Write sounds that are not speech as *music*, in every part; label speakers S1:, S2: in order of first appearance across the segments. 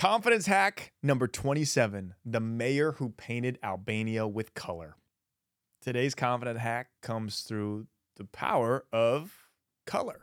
S1: Confidence hack number 27 the mayor who painted Albania with color. Today's confidence hack comes through the power of color.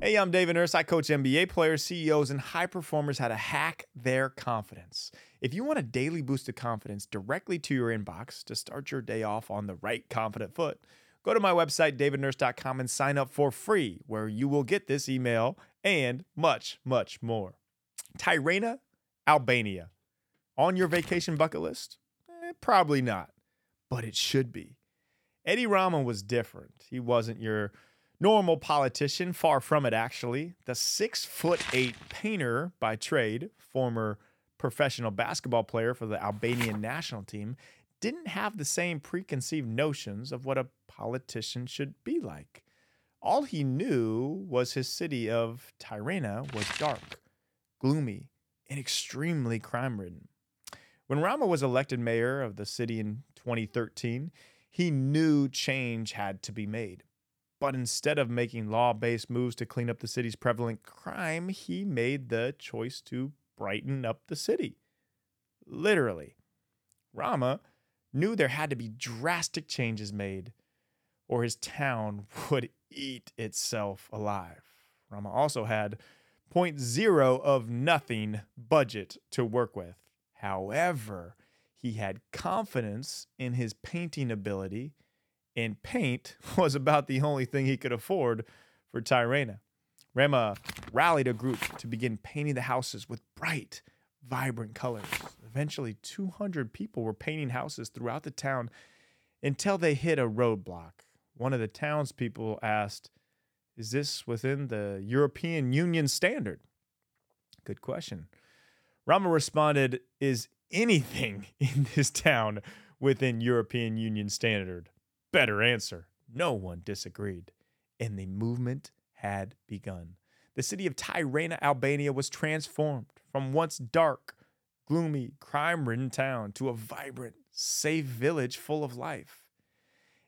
S1: Hey, I'm David Nurse. I coach NBA players, CEOs, and high performers how to hack their confidence. If you want a daily boost of confidence directly to your inbox to start your day off on the right confident foot, go to my website, davidnurse.com, and sign up for free, where you will get this email and much, much more. Tirana, Albania. On your vacation bucket list? Eh, probably not, but it should be. Edi Rama was different. He wasn't your normal politician, far from it, actually. The six foot eight painter by trade, former professional basketball player for the Albanian national team, didn't have the same preconceived notions of what a politician should be like. All he knew was his city of Tirana was dark, gloomy, and extremely crime ridden. When Rama was elected mayor of the city in 2013, he knew change had to be made. But instead of making law based moves to clean up the city's prevalent crime, he made the choice to brighten up the city. Literally. Rama knew there had to be drastic changes made, or his town *laughs* would eat itself alive. Rama also had point zero of nothing budget to work with. However, he had confidence in his painting ability and paint *laughs* was about the only thing he could afford for Tirana. Rama rallied a group to begin painting the houses with bright, vibrant colors. Eventually, 200 people were painting houses throughout the town until they hit a roadblock. One of the townspeople asked, Is this within the European Union standard? Good question. Rama responded, Is anything *laughs* in this town within European Union standard? Better answer. No one disagreed. And the movement had begun. The city of Tirana, Albania was transformed from once dark, gloomy, crime ridden town to a vibrant, safe village full of life.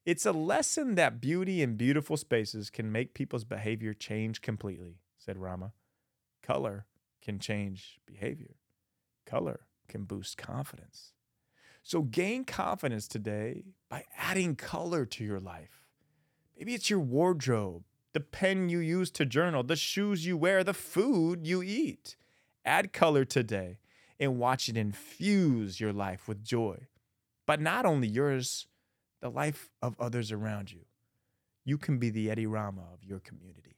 S1: It's a lesson that beauty and beautiful spaces can make people's behavior change completely, said Rama. Color can change behavior, color can boost confidence. So gain confidence today by adding color to your life. Maybe it's your wardrobe, the pen you use to journal, the shoes you wear, the food you eat. Add color today and watch it infuse your life with joy. But not only yours, the life of others around you. You can be the Edi Rama of your community.